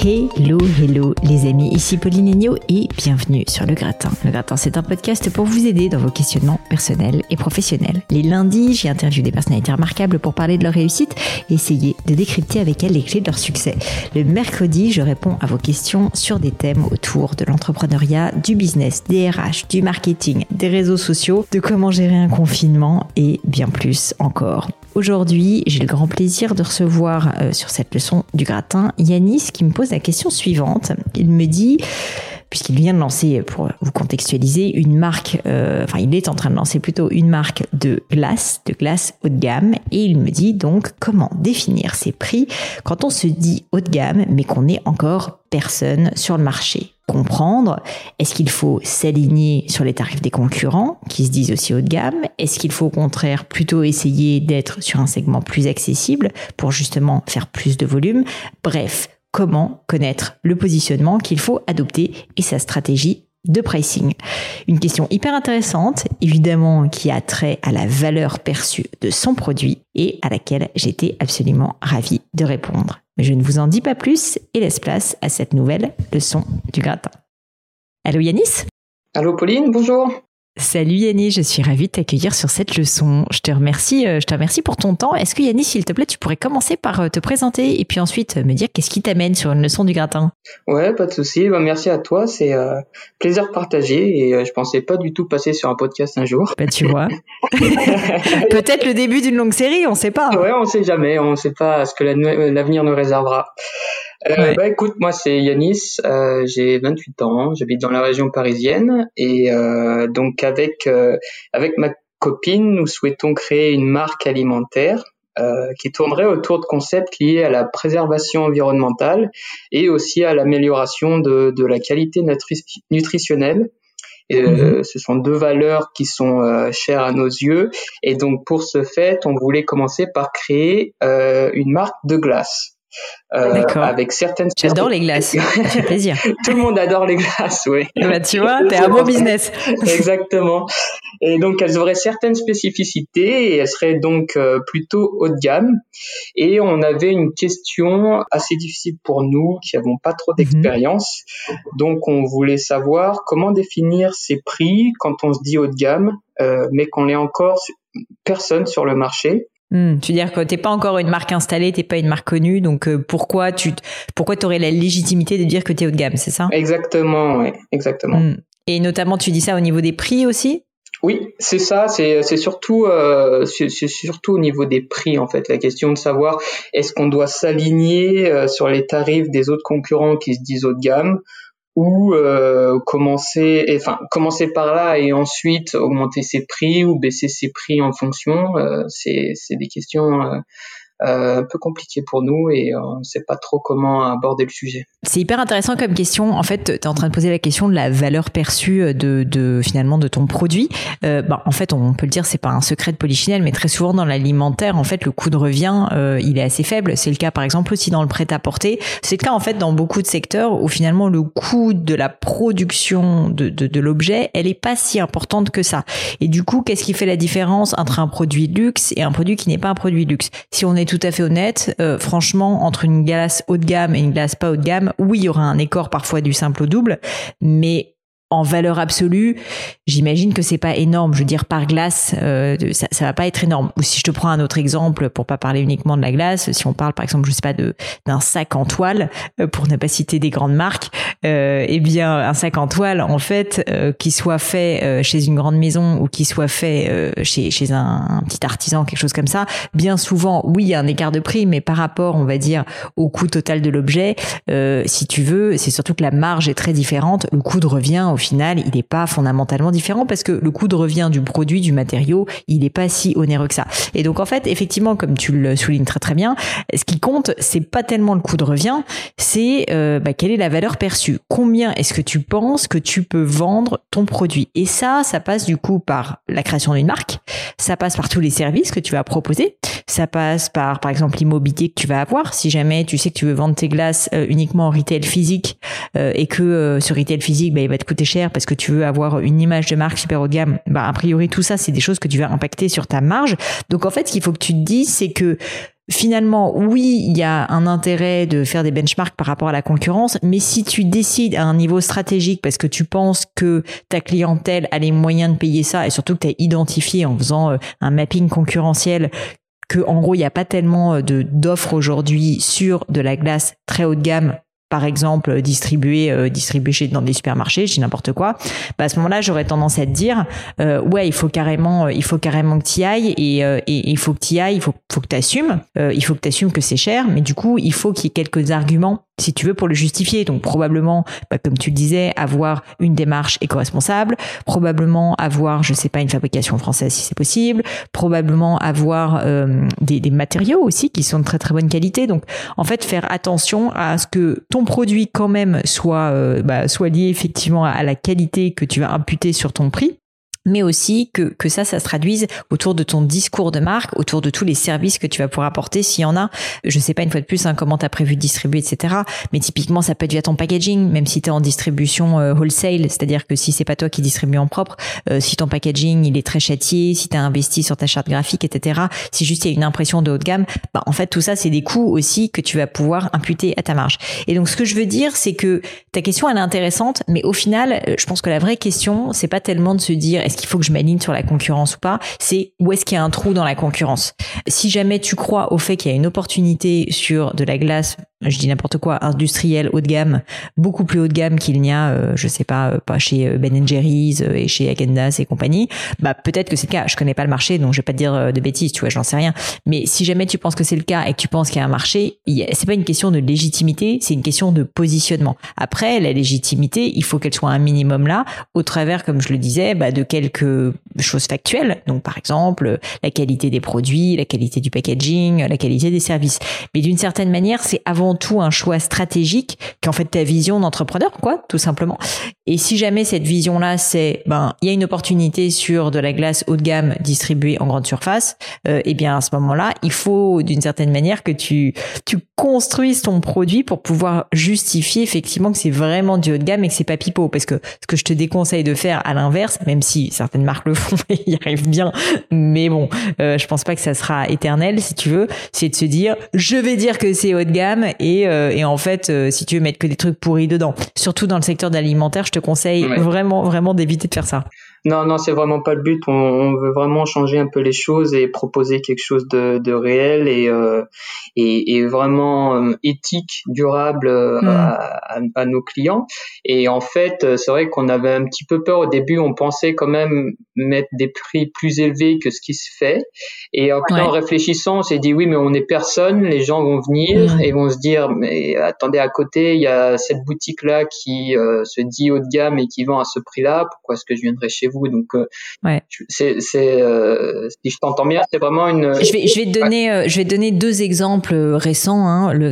Hello, hello les amis, ici Pauline Agneau et bienvenue sur Le Gratin. Le Gratin, c'est un podcast pour vous aider dans vos questionnements personnels et professionnels. Les lundis, j'y interviewe des personnalités remarquables pour parler de leur réussite et essayer de décrypter avec elles les clés de leur succès. Le mercredi, je réponds à vos questions sur des thèmes autour de l'entrepreneuriat, du business, des RH, du marketing, des réseaux sociaux, de comment gérer un confinement et bien plus encore. Aujourd'hui, j'ai le grand plaisir de recevoir euh, sur cette leçon du gratin Yanis qui me pose la question suivante. Il me dit puisqu'il vient de lancer, pour vous contextualiser, une marque, euh, enfin il est en train de lancer plutôt une marque de glace, de glace haut de gamme, et il me dit donc comment définir ses prix quand on se dit haut de gamme, mais qu'on n'est encore personne sur le marché? Comprendre. Est-ce qu'il faut s'aligner sur les tarifs des concurrents qui se disent aussi haut de gamme? Est-ce qu'il faut au contraire plutôt essayer d'être sur un segment plus accessible pour justement faire plus de volume? Bref, comment connaître le positionnement qu'il faut adopter et sa stratégie de pricing. Une question hyper intéressante, évidemment, qui a trait à la valeur perçue de son produit et à laquelle j'étais absolument ravie de répondre. Mais je ne vous en dis pas plus et laisse place à cette nouvelle leçon du gratin. Allô Yanis? Allô Pauline, bonjour Salut Yannis, je suis ravie de t'accueillir sur cette leçon. Je te remercie, euh, je te remercie pour ton temps. Est-ce que Yannis, s'il te plaît, tu pourrais commencer par euh, te présenter et puis ensuite me dire qu'est-ce qui t'amène sur une leçon du gratin? Ouais, pas de souci. Bah, merci à toi, c'est euh, plaisir partagé et je pensais pas du tout passer sur un podcast un jour. Bah tu vois. Peut-être le début d'une longue série, on sait pas. Ouais, on sait jamais, on sait pas ce que l'avenir nous réservera. Euh, bah écoute, moi c'est Yanis, euh, j'ai 28 ans, j'habite dans la région parisienne et euh, donc avec euh, avec ma copine, nous souhaitons créer une marque alimentaire euh, qui tournerait autour de concepts liés à la préservation environnementale et aussi à l'amélioration de, de la qualité nutritionnelle. Et, mhm. Ce sont deux valeurs qui sont chères à nos yeux et donc pour ce fait, on voulait commencer par créer une marque de glace. Euh, avec certaines. J'adore les glaces. Ça fait plaisir. Tout le monde adore les glaces, oui. Bah, tu vois, t'es un bon business. Exactement. Et donc, elles auraient certaines spécificités et elles seraient donc euh, plutôt haut de gamme. Et on avait une question assez difficile pour nous qui n'avons pas trop mhm. d'expérience. Donc, on voulait savoir comment définir ces prix quand on se dit haut de gamme, euh, mais qu'on n'est encore personne sur le marché. Hmm, tu veux dire que t'es pas encore une marque installée, t'es pas une marque connue, donc euh, pourquoi tu pourquoi t'aurais la légitimité de dire que t'es haut de gamme, c'est ça? Exactement, oui, exactement. Hmm. Et notamment, tu dis ça au niveau des prix aussi? Oui, c'est ça. C'est surtout euh, c'est surtout au niveau des prix en fait. La question de savoir est-ce qu'on doit s'aligner euh, sur les tarifs des autres concurrents qui se disent haut de gamme? Ou euh, commencer, enfin commencer par là et ensuite augmenter ses prix ou baisser ses prix en fonction. Euh, c'est des questions euh, un peu compliqué pour nous et on ne sait pas trop comment aborder le sujet. C'est hyper intéressant comme question. En fait, tu es en train de poser la question de la valeur perçue de, de finalement de ton produit. Euh, bah, en fait, on peut le dire, c'est pas un secret de polichinelle, mais très souvent dans l'alimentaire, en fait, le coût de revient, euh, il est assez faible. C'est le cas, par exemple, aussi dans le prêt-à-porter. C'est le cas, en fait, dans beaucoup de secteurs où finalement le coût de la production de, l'objet, elle est pas si importante que ça. Et du coup, qu'est-ce qui fait la différence entre un produit luxe et un produit qui n'est pas un produit luxe? Si on est tout à fait honnête, euh, franchement, entre une glace haut de gamme et une glace pas haut de gamme, oui, il y aura un écart parfois du simple au double, mais en valeur absolue, j'imagine que c'est pas énorme. Je veux dire, par glace, euh, ça, ça va pas être énorme. Ou si je te prends un autre exemple, pour pas parler uniquement de la glace, si on parle par exemple, je sais pas, d'un sac en toile, euh, pour ne pas citer des grandes marques, euh, eh bien, un sac en toile, en fait, euh, qui soit fait euh, chez une grande maison ou qui soit fait chez chez un, petit artisan, quelque chose comme ça, bien souvent, oui, il y a un écart de prix, mais par rapport, on va dire, au coût total de l'objet, si tu veux, c'est surtout que la marge est très différente. Le coût de revient au final, il n'est pas fondamentalement différent parce que le coût de revient du produit, du matériau, il n'est pas si onéreux que ça. Et donc en fait, effectivement, comme tu le soulignes très très bien, ce qui compte, c'est pas tellement le coût de revient, c'est euh, bah, quelle est la valeur perçue. Combien est-ce que tu penses que tu peux vendre ton produit? Et ça, ça passe du coup par la création d'une marque, ça passe par tous les services que tu vas proposer, ça passe par par exemple l'immobilier que tu vas avoir. Si jamais tu sais que tu veux vendre tes glaces euh, uniquement en retail physique euh, et que ce retail physique, bah, il va te coûter cher parce que tu veux avoir une image de marque super haut de gamme, bah, a priori, tout ça, c'est des choses que tu vas impacter sur ta marge. Donc, en fait, ce qu'il faut que tu te dises, c'est que finalement, oui, il y a un intérêt de faire des benchmarks par rapport à la concurrence, mais si tu décides à un niveau stratégique parce que tu penses que ta clientèle a les moyens de payer ça et surtout que tu as identifié en faisant euh, un mapping concurrentiel que en gros il n'y a pas tellement euh, de d'offres aujourd'hui sur de la glace très haut de gamme par exemple distribué euh, distribué chez dans des supermarchés, chez n'importe quoi, bah à ce moment-là, j'aurais tendance à te dire euh, ouais, il faut carrément euh, il faut carrément que tu ailles et, euh, et il faut que tu ailles, il faut faut que tu il faut que tu assumes que c'est cher, mais du coup, il faut qu'il y ait quelques arguments si tu veux, pour le justifier. Donc probablement, bah, comme tu le disais, avoir une démarche éco-responsable, probablement avoir, je sais pas, une fabrication française si c'est possible, probablement avoir euh, des, des, matériaux aussi qui sont de très très bonne qualité. Donc en fait, faire attention à ce que ton produit quand même soit euh, bah, soit lié effectivement à la qualité que tu vas imputer sur ton prix mais aussi que, que ça, ça se traduise autour de ton discours de marque, autour de tous les services que tu vas pouvoir apporter s'il y en a. Je sais pas une fois de plus hein, comment tu as prévu de distribuer, etc. Mais typiquement, ça peut être via ton packaging, même si tu es en distribution euh, wholesale, c'est-à-dire que si c'est pas toi qui distribue en propre, euh, si ton packaging il est très châtié, si tu as investi sur ta charte graphique, etc. Si juste il y a une impression de haut de gamme, bah, en fait tout ça c'est des coûts aussi que tu vas pouvoir imputer à ta marge. Et donc ce que je veux dire, c'est que ta question elle est intéressante, mais au final, euh, je pense que la vraie question c'est pas tellement de se dire est-ce qu'il faut que je m'aligne sur la concurrence ou pas, c'est où est-ce qu'il y a un trou dans la concurrence? Si jamais tu crois au fait qu'il y a une opportunité sur de la glace je dis n'importe quoi, industriel haut de gamme, beaucoup plus haut de gamme qu'il n'y a, euh, je sais pas, euh, pas chez euh, Ben Jerry's et chez Agendas et compagnie, bah peut-être que c'est le cas. Je connais pas le marché, donc je vais pas te dire de bêtises, tu vois, j'en sais rien. Mais si jamais tu penses que c'est le cas et que tu penses qu'il y a un marché, c'est pas une question de légitimité, c'est une question de positionnement. Après, la légitimité, il faut qu'elle soit un minimum là, au travers, comme je le disais, bah, de quelques choses factuelles. Donc par exemple, la qualité des produits, la qualité du packaging, la qualité des services. Mais d'une certaine manière, c'est avant tout un choix stratégique qui en fait ta vision d'entrepreneur, quoi, tout simplement. Et si jamais cette vision-là, c'est, ben, il y a une opportunité sur de la glace haut de gamme distribuée en grande surface, euh, eh bien à ce moment-là, il faut d'une certaine manière que tu tu construises ton produit pour pouvoir justifier effectivement que c'est vraiment du haut de gamme et que c'est pas pipeau. Parce que ce que je te déconseille de faire à l'inverse, même si certaines marques le font et y arrivent bien, mais bon, euh, je pense pas que ça sera éternel si tu veux, c'est de se dire, je vais dire que c'est haut de gamme et, euh, et en fait, euh, si tu veux mettre que des trucs pourris dedans, surtout dans le secteur de l'alimentaire, je te conseille vraiment, vraiment d'éviter de faire ça. Non, non, c'est vraiment pas le but. On, on, veut vraiment changer un peu les choses et proposer quelque chose de, de réel et, euh, et, et, vraiment euh, éthique, durable euh, mm. à, à, nos clients. Et en fait, euh, c'est vrai qu'on avait un petit peu peur au début. On pensait quand même mettre des prix plus élevés que ce qui se fait. Et après, en réfléchissant, on s'est dit oui, mais on est personne. Les gens vont venir mm. et vont se dire mais attendez, à côté, il y a cette boutique là qui se dit haut de gamme et qui vend à ce prix-là. Pourquoi est-ce que je viendrais chez vous. Donc, euh, ouais. c'est, c'est, euh, si je t'entends bien, c'est vraiment une. Je vais, je vais te donner, euh, je vais donner deux exemples récents. Hein. Le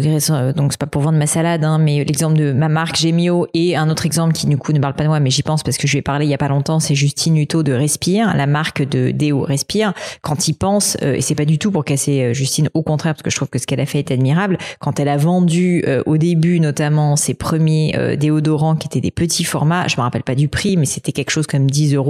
donc c'est pas pour vendre ma salade, hein, mais l'exemple de ma marque Gemio et un autre exemple qui du coup ne parle pas de moi, mais j'y pense parce que je lui ai parlé il y a pas longtemps. C'est Justine Hutto de Respire, la marque de déo Respire. Quand il pense, et c'est pas du tout pour casser Justine, au contraire parce que je trouve que ce qu'elle a fait est admirable. Quand elle a vendu au début notamment ses premiers déodorants qui étaient des petits formats, je me rappelle pas du prix, mais c'était quelque chose comme 10 euros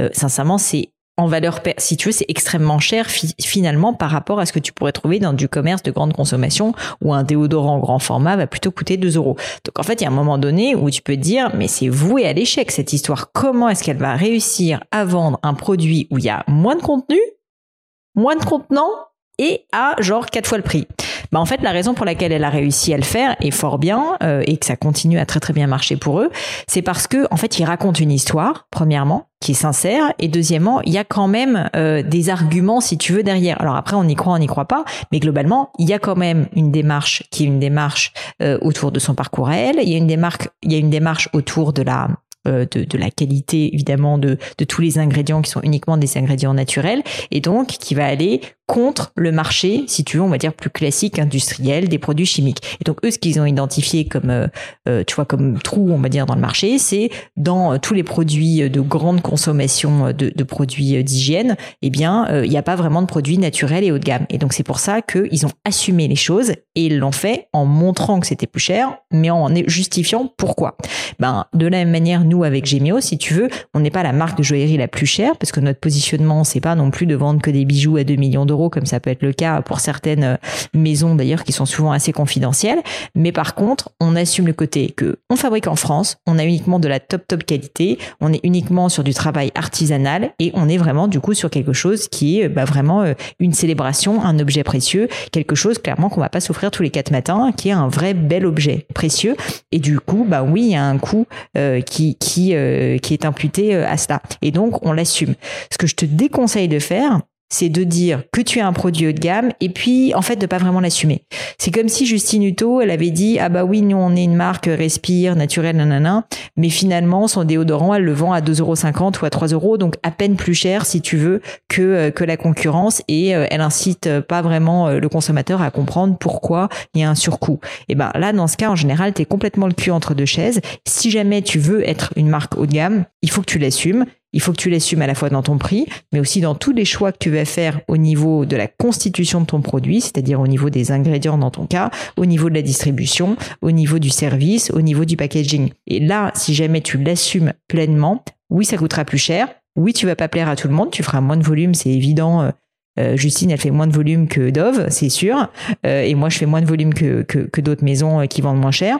euh, sincèrement, c'est en valeur, si tu veux, c'est extrêmement cher finalement par rapport à ce que tu pourrais trouver dans du commerce de grande consommation où un déodorant grand format va plutôt coûter 2 euros. Donc en fait, il y a un moment donné où tu peux te dire, mais c'est voué à l'échec cette histoire. Comment est-ce qu'elle va réussir à vendre un produit où il y a moins de contenu, moins de contenant et à genre quatre fois le prix? Bah en fait la raison pour laquelle elle a réussi à le faire et fort bien euh, et que ça continue à très très bien marcher pour eux, c'est parce que en fait ils racontent une histoire premièrement qui est sincère et deuxièmement il y a quand même euh, des arguments si tu veux derrière. Alors après on y croit on n'y croit pas, mais globalement il y a quand même une démarche qui est une démarche euh, autour de son parcours à elle. Il y a une démarche il y a une démarche autour de la de, de, la qualité évidemment de, de tous les ingrédients qui sont uniquement des ingrédients naturels et donc qui va aller contre le marché, si tu veux, on va dire plus classique, industriel, des produits chimiques. Et donc eux, ce qu'ils ont identifié comme, euh, euh, tu vois, comme trou, on va dire, dans le marché, c'est dans tous les produits de grande consommation de, de produits d'hygiène, eh bien, il n'y a pas vraiment de produits naturels et haut de gamme. Et donc c'est pour ça qu'ils ont assumé les choses et ils l'ont fait en montrant que c'était plus cher, mais en justifiant pourquoi. Ben, de la même manière, nous, avec Gemio, si tu veux, on n'est pas la marque de joaillerie la plus chère parce que notre positionnement, c'est pas non plus de vendre que des bijoux à 2 millions d'euros comme ça peut être le cas pour certaines euh, maisons d'ailleurs qui sont souvent assez confidentielles. Mais par contre, on assume le côté que on fabrique en France, on a uniquement de la top top qualité, on est uniquement sur du travail artisanal et on est vraiment du coup sur quelque chose qui est bah, vraiment euh, une célébration, un objet précieux, quelque chose clairement qu'on va pas s'offrir tous les quatre matins, qui est un vrai bel objet précieux. Et du coup, bah oui, il y a un coût euh, qui qui, euh, qui est imputé euh, à cela. Et donc, on l'assume. Ce que je te déconseille de faire, c'est de dire que tu as un produit haut de gamme et puis en fait de pas vraiment l'assumer. C'est comme si Justine Hutto, elle avait dit ah bah oui nous on est une marque respire naturelle nanana, mais finalement son déodorant elle le vend à 2,50€ ou à 3 euros donc à peine plus cher si tu veux que euh, que la concurrence et euh, elle incite pas vraiment euh, le consommateur à comprendre pourquoi il y a un surcoût. Et ben là dans ce cas en général tu es complètement le cul entre deux chaises. Si jamais tu veux être une marque haut de gamme, il faut que tu l'assumes il faut que tu l'assumes à la fois dans ton prix, mais aussi dans tous les choix que tu vas faire au niveau de la constitution de ton produit, c'est-à-dire au niveau des ingrédients dans ton cas, au niveau de la distribution, au niveau du service, au niveau du packaging. Et là, si jamais tu l'assumes pleinement, oui, ça coûtera plus cher. Oui, tu vas pas plaire à tout le monde, tu feras moins de volume, c'est évident. Euh, euh, Justine, elle fait moins de volume que Dove, c'est sûr. Euh, et moi, je fais moins de volume que, que, que d'autres maisons qui vendent moins cher.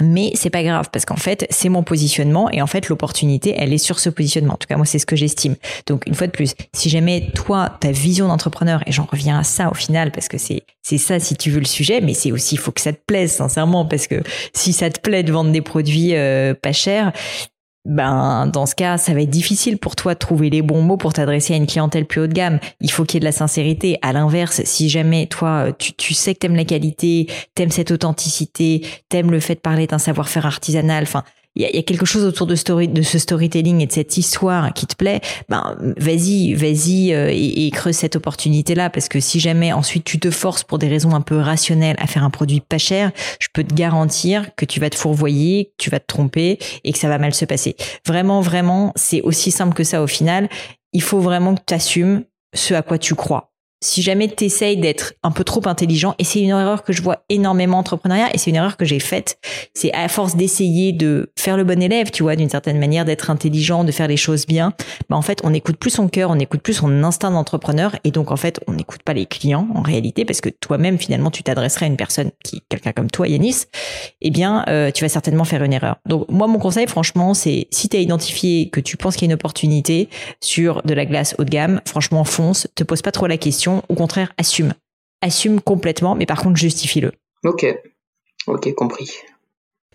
Mais c'est pas grave parce qu'en fait, c'est mon positionnement et en fait, l'opportunité, elle est sur ce positionnement. En tout cas, moi, c'est ce que j'estime. Donc, une fois de plus, si jamais toi, ta vision d'entrepreneur, et j'en reviens à ça au final parce que c'est, c'est ça si tu veux le sujet, mais c'est aussi, il faut que ça te plaise, sincèrement, parce que si ça te plaît de vendre des produits euh, pas chers, ben dans ce cas, ça va être difficile pour toi de trouver les bons mots pour t'adresser à une clientèle plus haut de gamme. Il faut qu'il y ait de la sincérité. À l'inverse, si jamais toi, tu, tu sais que t'aimes la qualité, t'aimes cette authenticité, t'aimes le fait de parler d'un savoir-faire artisanal, enfin, il y, a, quelque chose autour de, story, de ce storytelling et de cette histoire qui te plaît, ben vas-y, vas-y euh, et, creuse cette opportunité-là parce que si jamais ensuite tu te forces pour des raisons un peu rationnelles à faire un produit pas cher, je peux te garantir que tu vas te fourvoyer, que tu vas te tromper et que ça va mal se passer. Vraiment, vraiment, c'est aussi simple que ça au final. Il faut vraiment que tu assumes ce à quoi tu crois si jamais tu essayes d'être un peu trop intelligent, et c'est une erreur que je vois énormément en entrepreneuriat, et c'est une erreur que j'ai faite, c'est à force d'essayer de faire le bon élève, tu vois, d'une certaine manière, d'être intelligent, de faire les choses bien, bah en fait, on n'écoute plus son cœur, on n'écoute plus son instinct d'entrepreneur, et donc en fait, on n'écoute pas les clients en réalité, parce que toi-même, finalement, tu t'adresserais à une personne qui, quelqu'un comme toi, Yanis, eh bien, euh, tu vas certainement faire une erreur. Donc moi, mon conseil, franchement, c'est si tu as identifié que tu penses qu'il y a une opportunité sur de la glace haut de gamme, franchement, fonce, te pose pas trop la question au contraire, assume. Assume complètement, mais par contre, justifie-le. Ok. Ok, compris.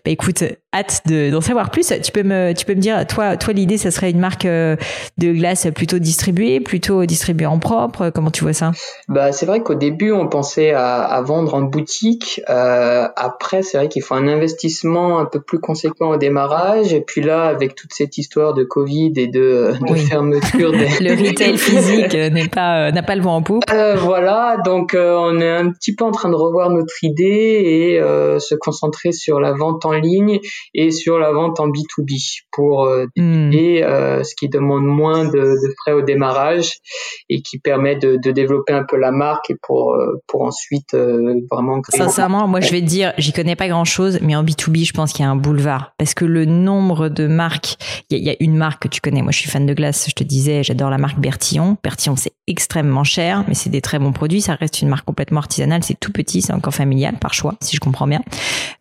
Bah écoute, hâte d'en savoir plus. Tu peux me, tu peux me dire, toi, toi l'idée, ça serait une marque euh, de glace plutôt distribuée, plutôt distribuée en propre. Comment tu vois ça? Bah c'est vrai qu'au début, on pensait à, à vendre en boutique. Euh, après, c'est vrai qu'il faut un investissement un peu plus conséquent au démarrage. Et puis là, avec toute cette histoire de Covid et de, de fermeture, des... le retail physique n'est pas, euh, n'a pas le vent en poupe. Euh, voilà, donc on est un petit peu en train de revoir notre idée et se concentrer sur la vente en ligne et sur la vente en B2B pour euh, hmm. ce qui demande moins de, de, frais au démarrage et qui permet de, de, développer un peu la marque et pour pour ensuite vraiment créer sincèrement moi je vais te dire j'y connais pas grand chose mais en B2B je pense qu'il y a un boulevard. Parce que le nombre de marques il y, y, a une marque que tu connais. Moi je suis fan de glace je te disais j'adore la marque Bertillon. Bertillon c'est extrêmement cher mais c'est des très bons produits. Ça reste une marque complètement artisanale. C'est tout petit c'est encore familial par choix si je comprends bien.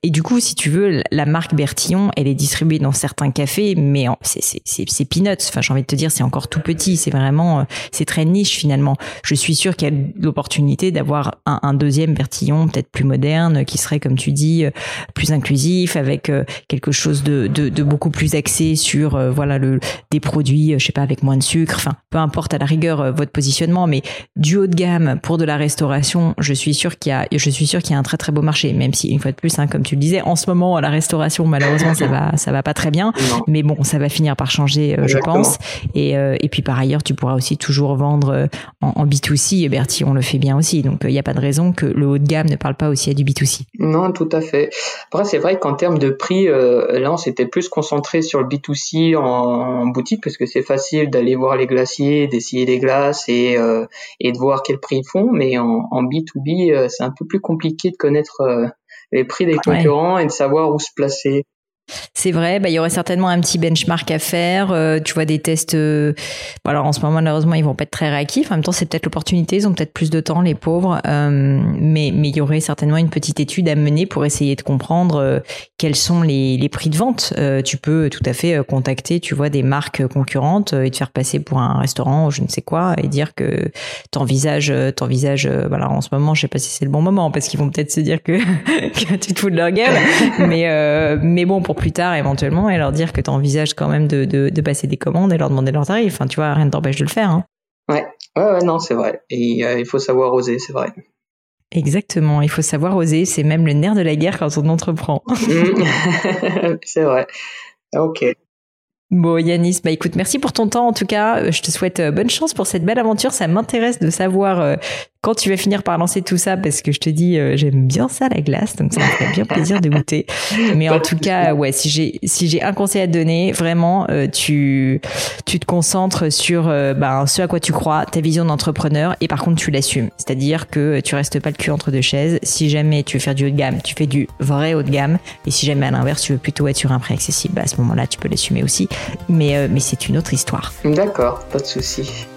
Et du coup si tu veux la marque Bertillon elle est distribuée dans certains cafés mais c'est peanuts. Enfin j'ai envie de te dire c'est encore tout petit. C'est vraiment euh, c'est très niche finalement. Je suis sûr qu'il y a l'opportunité d'avoir un, deuxième Bertillon peut-être plus moderne qui serait comme tu dis euh, plus inclusif avec euh, quelque chose de, beaucoup plus axé sur voilà des produits je sais pas avec moins de sucre. Enfin peu importe à la rigueur votre positionnement mais du haut de gamme pour de la restauration je suis sûr qu'il y a je suis sûr qu'il y a un très très beau marché même si une fois de plus hein, comme tu le disais en ce moment à la restauration malheureusement ça va ça va pas très bien. Mais bon ça va finir par changer je pense. Et et puis par ailleurs tu pourras aussi toujours vendre en, en B2C et Bertie on le fait bien aussi. Donc il n'y a pas de raison que le haut de gamme ne parle pas aussi à du B2C non tout à fait. Après c'est vrai qu'en termes de prix euh, là on s'était plus concentré sur le B2C en, en boutique parce que c'est facile d'aller voir les glaciers d'essayer les glaces et euh, et de voir quel prix ils font. Mais en, en B2B euh, c'est un peu plus compliqué de connaître les prix des concurrents et de savoir où se placer c'est vrai, bah, il y aurait certainement un petit benchmark à faire. Euh, tu vois des tests. Euh, alors en ce moment malheureusement ils vont pas être très réactifs. En même temps c'est peut-être l'opportunité. Ils ont peut-être plus de temps les pauvres. Euh, mais mais il y aurait certainement une petite étude à mener pour essayer de comprendre quels sont les, les prix de vente. tu peux tout à fait contacter tu vois des marques concurrentes et te faire passer pour un restaurant ou je ne sais quoi et dire que t'envisages t'envisages. voilà en ce moment je sais pas si c'est le bon moment parce qu'ils vont peut-être se dire que, que tu te fous de leur gueule. mais mais bon pour plus tard éventuellement et leur dire que tu envisages quand même de, de, de, passer des commandes et leur demander leur tarif. Enfin, tu vois, rien ne t'empêche de le faire. Hein. Ouais. ouais, ouais, non, c'est vrai. Et euh, il faut savoir oser, c'est vrai. Exactement, il faut savoir oser, c'est même le nerf de la guerre quand on entreprend. c'est vrai. Ok. Bon, Yanis, bah écoute, merci pour ton temps en tout cas. Je te souhaite euh, bonne chance pour cette belle aventure. Ça m'intéresse de savoir euh, quand tu vas finir par lancer tout ça parce que je te dis euh, j'aime bien ça la glace donc ça me fait bien plaisir de goûter. Mais en tout cas ouais si j'ai si j'ai un conseil à te donner vraiment euh, tu tu te concentres sur euh, ben, ce à quoi tu crois ta vision d'entrepreneur et par contre tu l'assumes. C'est-à-dire que tu restes pas le cul entre deux chaises. Si jamais tu veux faire du haut de gamme tu fais du vrai haut de gamme. Et si jamais à l'inverse tu veux plutôt être sur un prix accessible bah, à ce moment-là tu peux l'assumer aussi. Mais mais c'est une autre histoire. D'accord pas de souci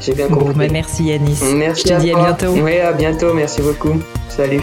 j'ai bien compris. Bah, merci Yanis. Merci Je te dis à bientôt. Oui, à bientôt. Merci beaucoup. Salut.